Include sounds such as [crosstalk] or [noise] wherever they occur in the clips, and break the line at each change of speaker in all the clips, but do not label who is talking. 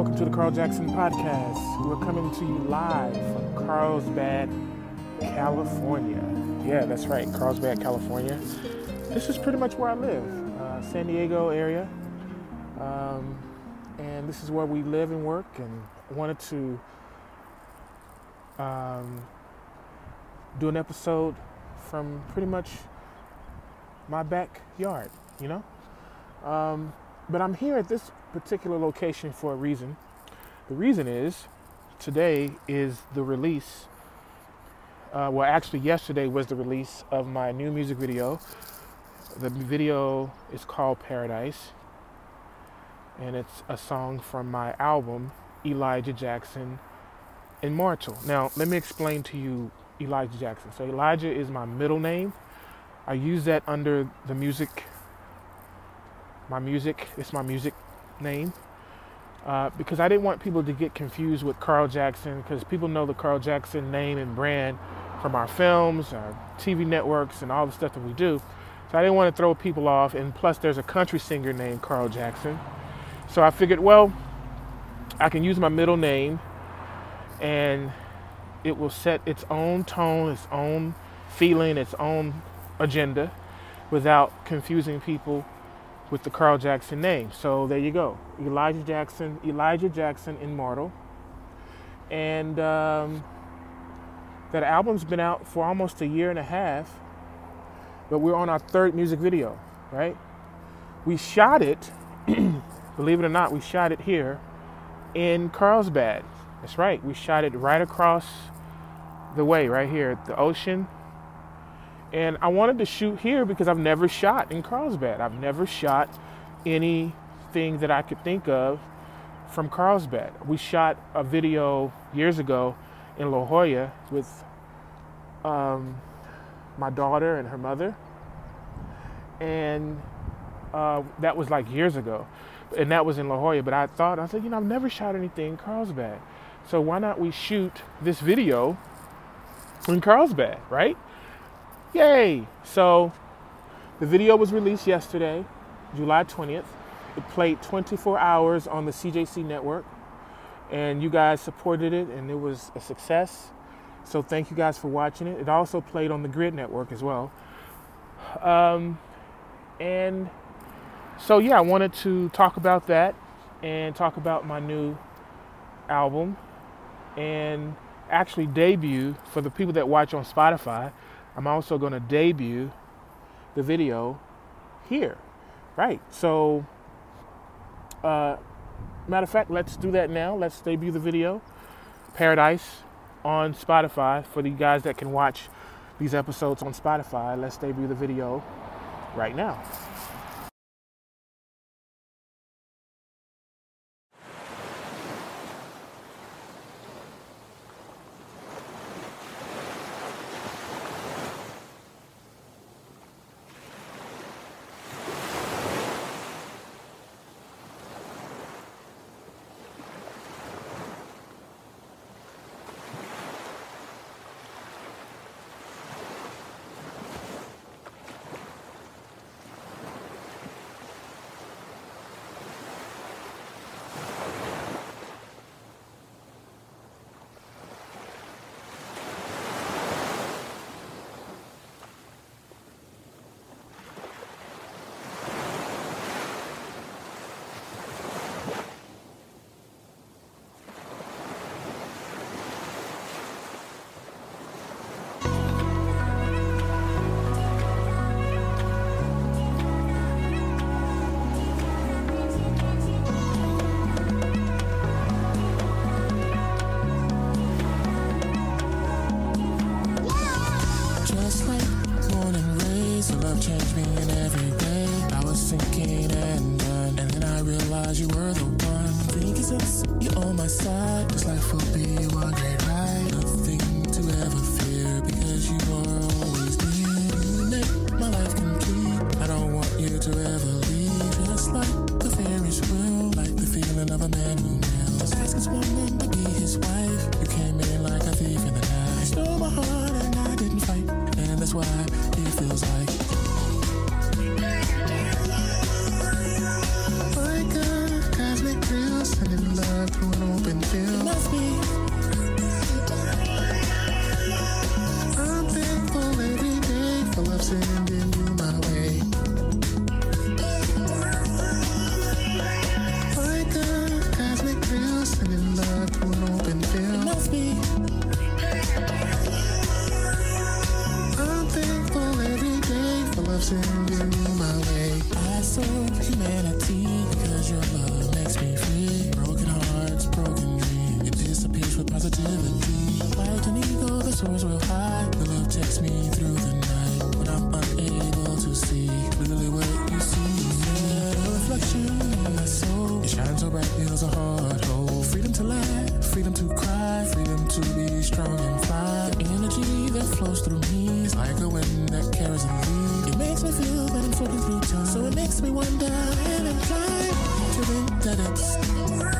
welcome to the Carl Jackson Podcast. We're coming to you live from Carlsbad, California. Yeah, that's right, Carlsbad, California. This is pretty much where I live, uh, San Diego area. Um, and this is where we live and work, and wanted to um, do an episode from pretty much my backyard, you know? Um, but I'm here at this particular location for a reason. The reason is today is the release. Uh, well, actually, yesterday was the release of my new music video. The video is called Paradise, and it's a song from my album, Elijah Jackson Immortal. Now, let me explain to you Elijah Jackson. So, Elijah is my middle name. I use that under the music my music. It's my music name. Uh, because I didn't want people to get confused with Carl Jackson, because people know the Carl Jackson name and brand from our films, our TV networks, and all the stuff that we do. So I didn't want to throw people off. And plus, there's a country singer named Carl Jackson. So I figured, well, I can use my middle name and it will set its own tone, its own feeling, its own agenda without confusing people with the Carl Jackson name. So there you go. Elijah Jackson, Elijah Jackson Immortal. And um, that album's been out for almost a year and a half, but we're on our third music video, right? We shot it, [clears throat] believe it or not, we shot it here in Carlsbad. That's right, we shot it right across the way, right here at the ocean and I wanted to shoot here because I've never shot in Carlsbad. I've never shot anything that I could think of from Carlsbad. We shot a video years ago in La Jolla with um, my daughter and her mother. And uh, that was like years ago. And that was in La Jolla. But I thought, I said, you know, I've never shot anything in Carlsbad. So why not we shoot this video in Carlsbad, right? Yay! So the video was released yesterday, July 20th. It played 24 hours on the CJC network, and you guys supported it, and it was a success. So thank you guys for watching it. It also played on the Grid network as well. Um, and so yeah, I wanted to talk about that and talk about my new album and actually debut for the people that watch on Spotify. I'm also going to debut the video here. Right. So, uh, matter of fact, let's do that now. Let's debut the video. Paradise on Spotify for the guys that can watch these episodes on Spotify. Let's debut the video right now. was one. Bright, heals a heart whole. Freedom to laugh, freedom to cry, freedom to be strong and fly. The energy that flows through me is like a wind that carries lead. It makes me feel that I'm floating through time, so it makes me wonder and inclined to think that it's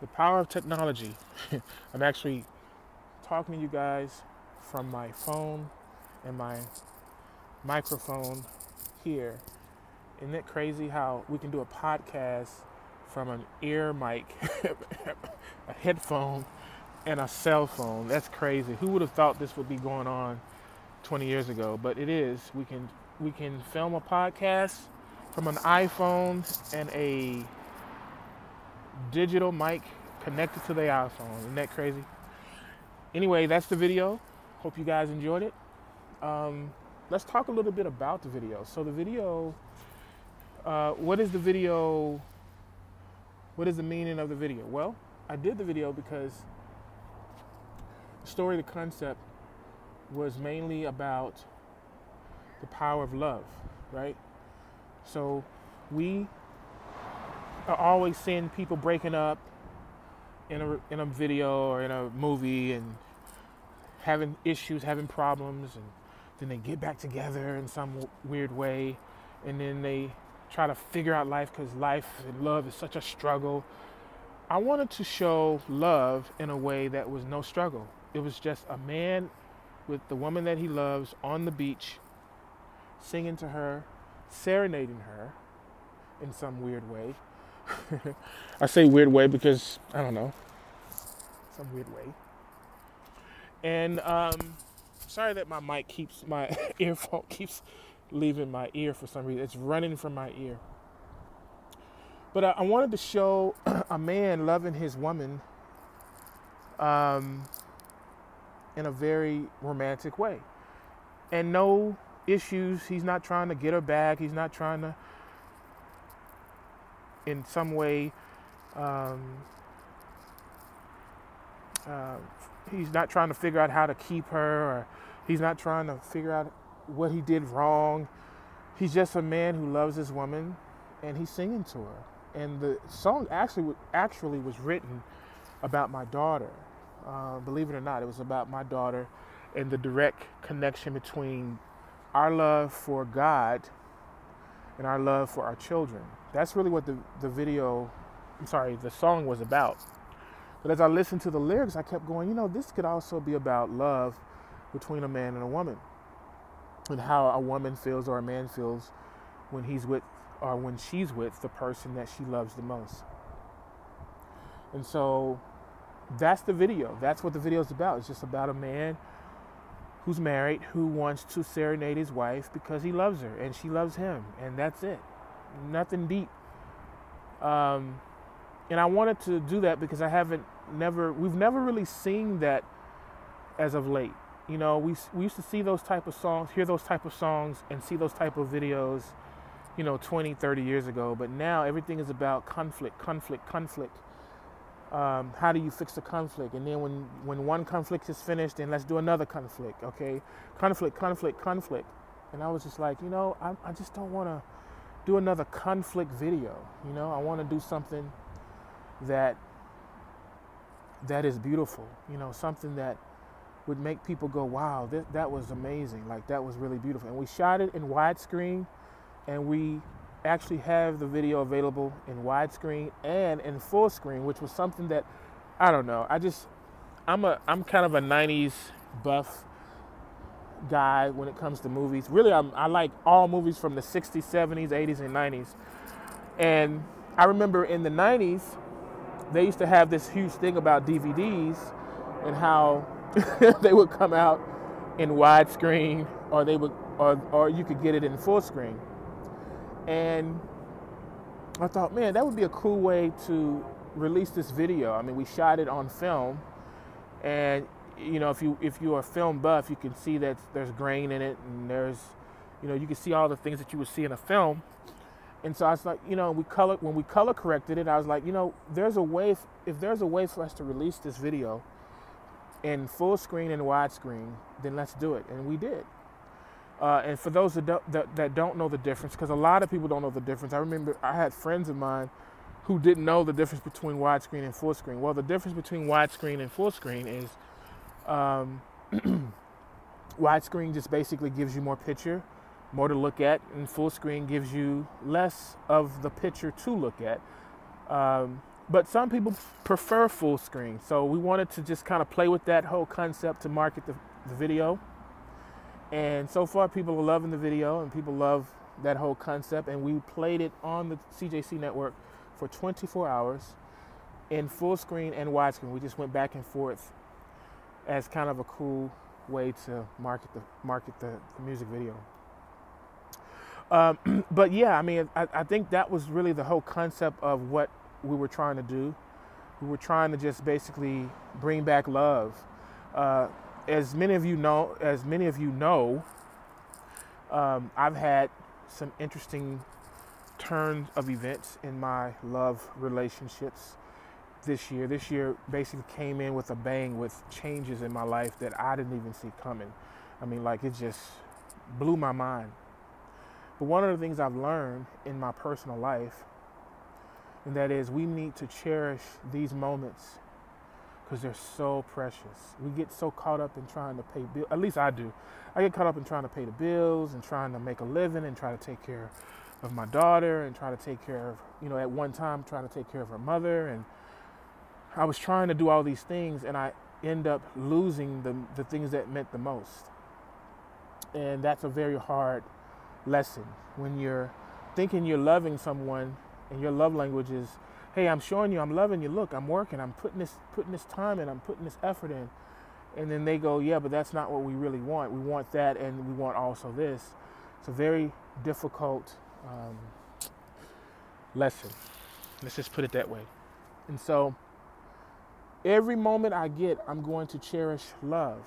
the power of technology. [laughs] I'm actually talking to you guys from my phone and my microphone here. Isn't it crazy how we can do a podcast from an ear mic, [laughs] a headphone, and a cell phone? That's crazy. Who would have thought this would be going on 20 years ago? But it is. We can we can film a podcast from an iPhone and a digital mic connected to the iPhone. Isn't that crazy? Anyway, that's the video. Hope you guys enjoyed it. Um, let's talk a little bit about the video. So the video, uh, what is the video? What is the meaning of the video? Well, I did the video because the story, the concept, was mainly about the power of love, right? So we are always seeing people breaking up in a in a video or in a movie and having issues, having problems, and then they get back together in some w- weird way, and then they try to figure out life because life and love is such a struggle. I wanted to show love in a way that was no struggle. It was just a man with the woman that he loves on the beach, singing to her, serenading her in some weird way. [laughs] I say weird way because I don't know, some weird way. And um, sorry that my mic keeps my [laughs] earphone keeps leaving my ear for some reason. It's running from my ear. But I, I wanted to show [clears throat] a man loving his woman um, in a very romantic way. And no issues. He's not trying to get her back. He's not trying to, in some way, um, uh, he's not trying to figure out how to keep her, or he's not trying to figure out what he did wrong. He's just a man who loves his woman, and he's singing to her. And the song actually actually was written about my daughter. Uh, believe it or not, it was about my daughter and the direct connection between our love for God and our love for our children. That's really what the, the video, I'm sorry, the song was about. But as I listened to the lyrics, I kept going, you know, this could also be about love between a man and a woman and how a woman feels or a man feels when he's with or when she's with the person that she loves the most. And so that's the video. That's what the video is about. It's just about a man who's married who wants to serenade his wife because he loves her and she loves him. And that's it. Nothing deep. Um, and I wanted to do that because I haven't never we've never really seen that as of late. You know, we we used to see those type of songs, hear those type of songs and see those type of videos, you know, 20, 30 years ago, but now everything is about conflict, conflict, conflict. Um, how do you fix the conflict? And then when when one conflict is finished, then let's do another conflict, okay? Conflict, conflict, conflict. And I was just like, you know, I, I just don't want to do another conflict video. You know, I want to do something that that is beautiful. You know, something that would make people go, "Wow, that that was amazing! Like that was really beautiful." And we shot it in widescreen, and we actually have the video available in widescreen and in full screen, which was something that I don't know. I just I'm a I'm kind of a '90s buff guy when it comes to movies. Really, I'm, I like all movies from the 60s, 70s, 80s, and 90s. And I remember in the 90s, they used to have this huge thing about DVDs and how [laughs] they would come out in widescreen or they would or, or you could get it in full screen. And I thought, man, that would be a cool way to release this video. I mean, we shot it on film and you know, if you if you're a film buff, you can see that there's grain in it, and there's, you know, you can see all the things that you would see in a film. And so I was like, you know, we color when we color corrected it, I was like, you know, there's a way if, if there's a way for us to release this video in full screen and widescreen, then let's do it, and we did. Uh, and for those that don't, that, that don't know the difference, because a lot of people don't know the difference. I remember I had friends of mine who didn't know the difference between widescreen and full screen. Well, the difference between widescreen and full screen is um, [clears throat] widescreen just basically gives you more picture, more to look at, and full screen gives you less of the picture to look at. Um, but some people prefer full screen, so we wanted to just kind of play with that whole concept to market the, the video. And so far, people are loving the video, and people love that whole concept. And we played it on the CJC network for 24 hours in full screen and widescreen. We just went back and forth as kind of a cool way to market the market the, the music video. Um, [clears throat] but yeah, I mean, I, I think that was really the whole concept of what we were trying to do. We were trying to just basically bring back love. Uh, as many of you know, as many of you know, um, I've had some interesting turns of events in my love relationships this year. This year basically came in with a bang with changes in my life that I didn't even see coming. I mean, like it just blew my mind. But one of the things I've learned in my personal life, and that is we need to cherish these moments because they're so precious. We get so caught up in trying to pay bills. At least I do. I get caught up in trying to pay the bills and trying to make a living and try to take care of my daughter and try to take care of, you know, at one time trying to take care of her mother and I was trying to do all these things and I end up losing the, the things that meant the most. And that's a very hard lesson when you're thinking you're loving someone and your love language is, hey, I'm showing you I'm loving you. Look, I'm working. I'm putting this putting this time in. I'm putting this effort in. And then they go, yeah, but that's not what we really want. We want that, and we want also this. It's a very difficult um, lesson. Let's just put it that way. And so, every moment I get, I'm going to cherish love.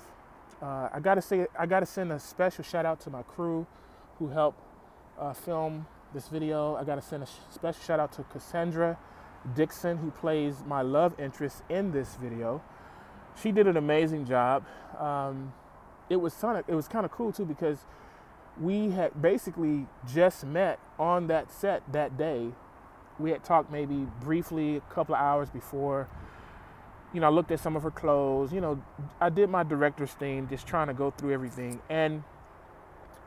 Uh, I gotta say, I gotta send a special shout out to my crew who helped uh, film this video. I gotta send a special shout out to Cassandra Dixon, who plays my love interest in this video. She did an amazing job. Um, it was kind of it was kind of cool too because we had basically just met on that set that day. We had talked maybe briefly a couple of hours before. You know, I looked at some of her clothes. You know, I did my director's thing, just trying to go through everything. And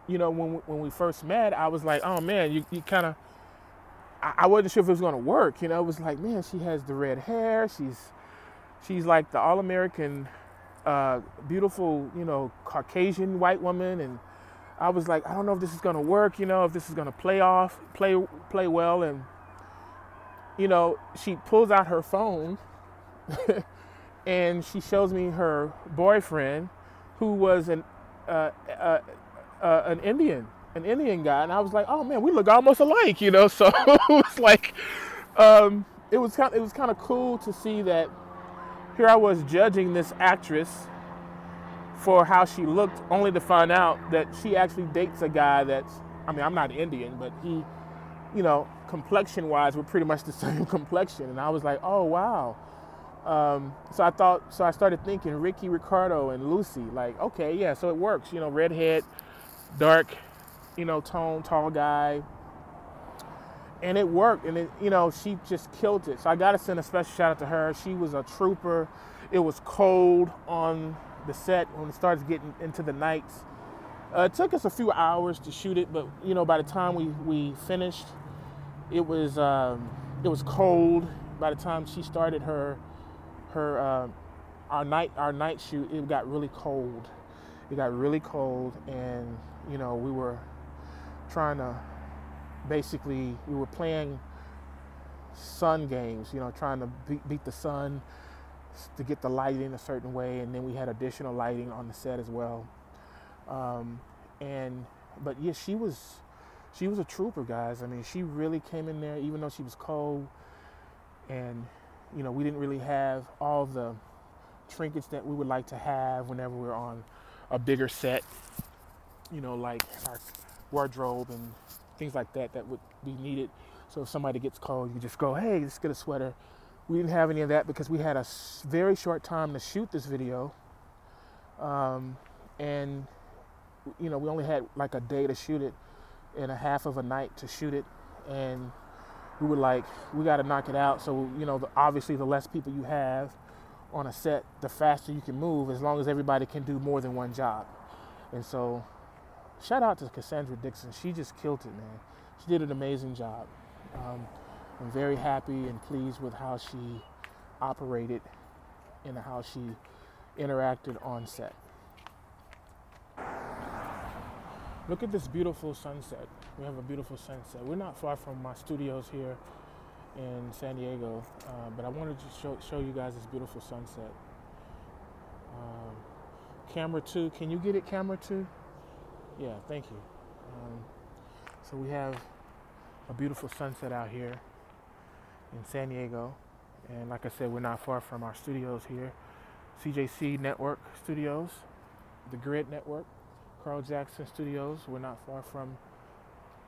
you know, when we, when we first met, I was like, oh man, you, you kind of. I I wasn't sure if it was gonna work. You know, it was like, man, she has the red hair. She's she's like the all-American, uh, beautiful, you know, Caucasian white woman, and I was like, I don't know if this is gonna work. You know, if this is gonna play off, play play well, and you know, she pulls out her phone, [laughs] and she shows me her boyfriend, who was an uh, uh, uh, an Indian, an Indian guy, and I was like, oh man, we look almost alike, you know. [laughs] So it was like, um, it was kind, it was kind of cool to see that. Here I was judging this actress for how she looked, only to find out that she actually dates a guy that's. I mean, I'm not Indian, but he, you know, complexion-wise, we're pretty much the [laughs] same complexion, and I was like, oh wow. Um, so I thought, so I started thinking Ricky Ricardo and Lucy, like, okay, yeah, so it works, you know, redhead, dark, you know, tone, tall guy. And it worked, and it, you know, she just killed it. So I got to send a special shout out to her. She was a trooper. It was cold on the set when it starts getting into the nights. Uh, it took us a few hours to shoot it, but you know, by the time we, we finished, it was um, it was cold. By the time she started her her uh, our night our night shoot, it got really cold. It got really cold, and you know we were trying to basically we were playing sun games. You know, trying to beat, beat the sun to get the lighting a certain way, and then we had additional lighting on the set as well. Um, and but yeah, she was she was a trooper, guys. I mean, she really came in there, even though she was cold, and you know we didn't really have all the trinkets that we would like to have whenever we're on a bigger set. You know, like our wardrobe and things like that that would be needed. So if somebody gets cold, you just go, hey, let's get a sweater. We didn't have any of that because we had a very short time to shoot this video. Um, and, you know, we only had like a day to shoot it and a half of a night to shoot it. And we were like, we got to knock it out. So, you know, the, obviously, the less people you have on a set, the faster you can move as long as everybody can do more than one job. And so, shout out to Cassandra Dixon. She just killed it, man. She did an amazing job. Um, I'm very happy and pleased with how she operated and how she interacted on set. Look at this beautiful sunset. We have a beautiful sunset. We're not far from my studios here in San Diego, uh, but I wanted to show, show you guys this beautiful sunset. Um, camera two, can you get it, camera two? Yeah, thank you. Um, so we have a beautiful sunset out here in San Diego. And like I said, we're not far from our studios here. CJC Network Studios, the Grid Network, Carl Jackson Studios. We're not far from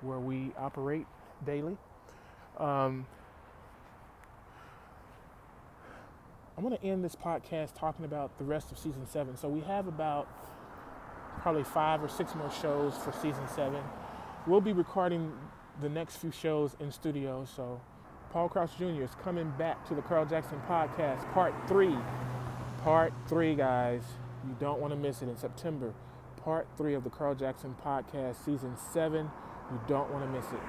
where we operate daily. Um, I'm going to end this podcast talking about the rest of season seven. So we have about probably five or six more shows for season seven. We'll be recording the next few shows in studio. So Paul Crouch Jr. is coming back to the Carl Jackson podcast, part three. Part three, guys. You don't want to miss it in September. Part three of the Carl Jackson podcast, season seven. You don't want to miss it.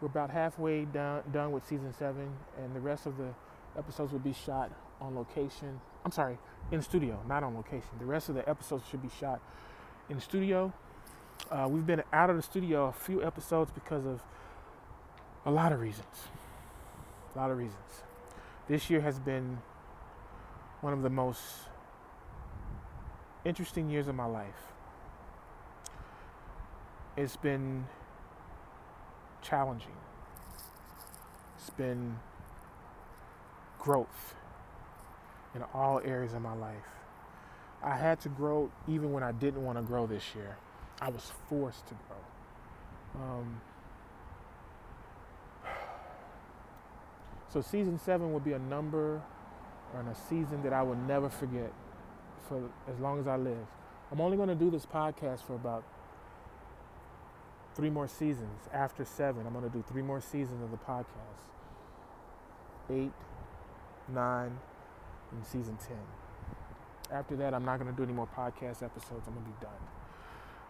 we're about halfway down, done with season seven, and the rest of the episodes will be shot on location. I'm sorry, in studio, not on location. The rest of the episodes should be shot in studio. Uh, we've been out of the studio a few episodes because of a lot of reasons. A lot of reasons. This year has been one of the most interesting years of my life. It's been challenging. It's been growth in all areas of my life. I had to grow even when I didn't want to grow this year. I was forced to grow. Um, [sighs] so season seven will be a number or a season that I will never forget for as long as I live. I'm only going to do this podcast for about three more seasons. After seven, I'm going to do three more seasons of the podcast. Eight, nine, and season 10. After that, I'm not going to do any more podcast episodes. I'm going to be done.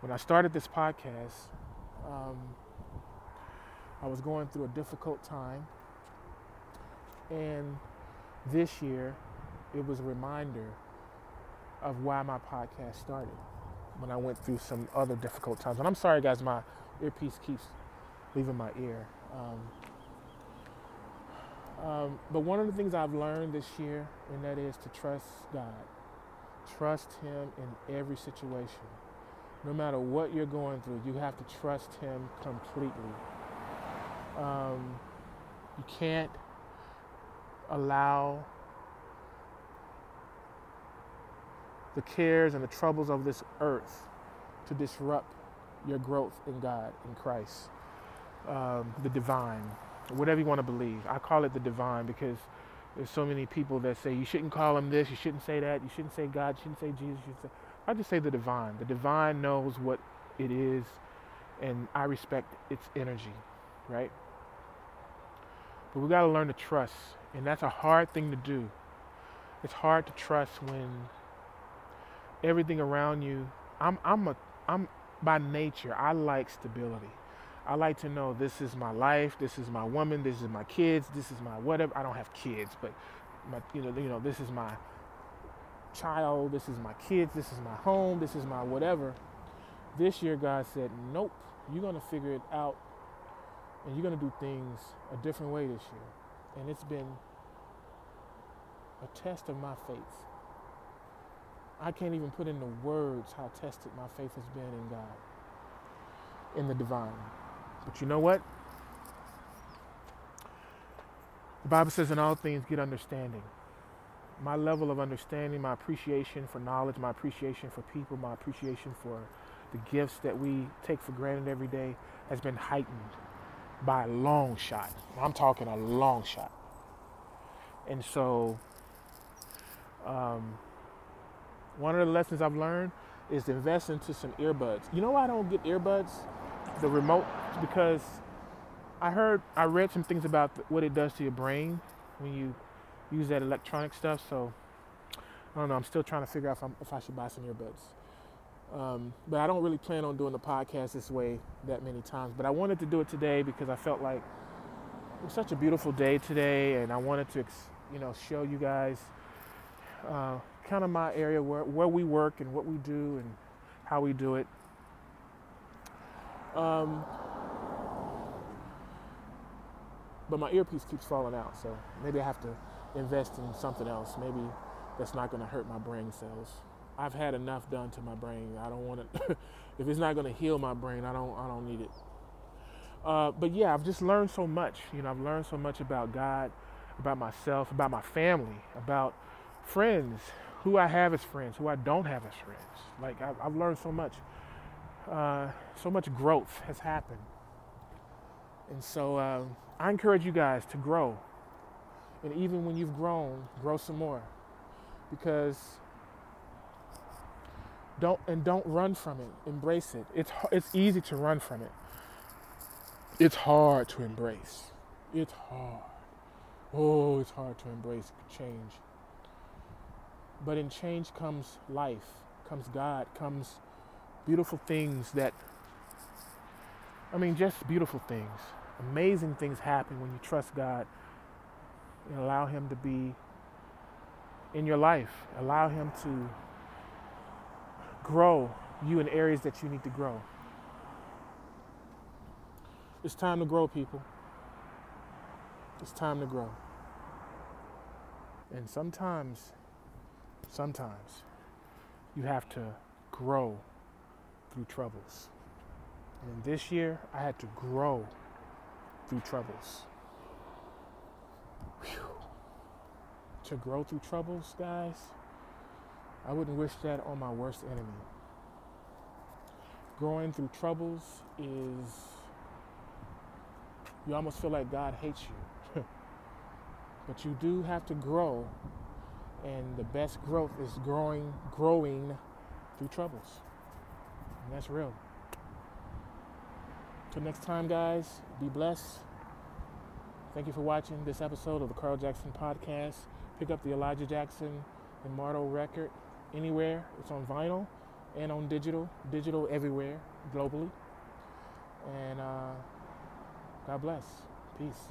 When I started this podcast, um, I was going through a difficult time. And this year, it was a reminder of why my podcast started when I went through some other difficult times. And I'm sorry, guys, my earpiece keeps leaving my ear. Um, um, but one of the things I've learned this year, and that is to trust God. Trust Him in every situation. No matter what you're going through, you have to trust Him completely. Um, you can't allow the cares and the troubles of this earth to disrupt your growth in God, in Christ, um, the divine, whatever you want to believe. I call it the divine because there's so many people that say you shouldn't call him this, you shouldn't say that, you shouldn't say God, you shouldn't say Jesus. You say, I just say the divine. The divine knows what it is, and I respect its energy, right? But we got to learn to trust, and that's a hard thing to do. It's hard to trust when everything around you. I'm I'm a I'm by nature I like stability. I like to know this is my life, this is my woman, this is my kids, this is my whatever. I don't have kids, but my you know you know this is my child, this is my kids, this is my home, this is my whatever. This year God said, "Nope, you're to figure it out and you're to do things a different way this year." And it's been a test of my faith. I can't even put into words how tested my faith has been in God, in the divine. But you know what? The Bible says, in all things, get understanding. My level of understanding, my appreciation for knowledge, my appreciation for people, my appreciation for the gifts that we take for granted every day has been heightened by a long shot. I'm talking a long shot. And so, um, one of the lessons I've learned is to invest into some earbuds. You know why I don't get earbuds? The remote, because I heard, I read some things about what it does to your brain when you use that electronic stuff. So I don't know. I'm still trying to figure out if, if I should buy some earbuds. Um, but I don't really plan on doing the podcast this way that many times. But I wanted to do it today because I felt like it was such a beautiful day today, and I wanted to, you know, show you guys uh, kind of my area where, where we work and what we do and how we do it. Um, but my earpiece keeps falling out, so maybe I have to invest in something else. Maybe that's not going to hurt my brain cells. I've had enough done to my brain. I don't want to. [laughs] if it's not going to heal my brain, I don't. I don't need it. Uh, but yeah, I've just learned so much. You know, I've learned so much about God, about myself, about my family, about friends, who I have as friends, who I don't have as friends. Like I've, I've learned so much. Uh, so much growth has happened, and so uh, I encourage you guys to grow. And even when you've grown, grow some more, because don't and don't run from it. Embrace it. It's it's easy to run from it. It's hard to embrace. It's hard. Oh, it's hard to embrace change. But in change comes life, comes God, comes beautiful things that, I mean, just beautiful things. amazing things happen when you trust God and allow Him to be in your life. Allow Him to grow you in areas that you need to grow. It's time to grow, people. It's time to grow. And sometimes, sometimes, you have to grow through troubles. And this year, I had to grow through troubles. Whew. To grow through troubles, guys, I wouldn't wish that on my worst enemy. Growing through troubles is, you almost feel like God hates you. [laughs] but you do have to grow, and the best growth is growing, growing through troubles. And that's real. Till next time, guys, be blessed. Thank you for watching this episode of the Carl Jackson Podcast. Pick up the Elijah Jackson Immortal record anywhere. It's on vinyl and on digital, digital everywhere globally. And uh, God bless. Peace.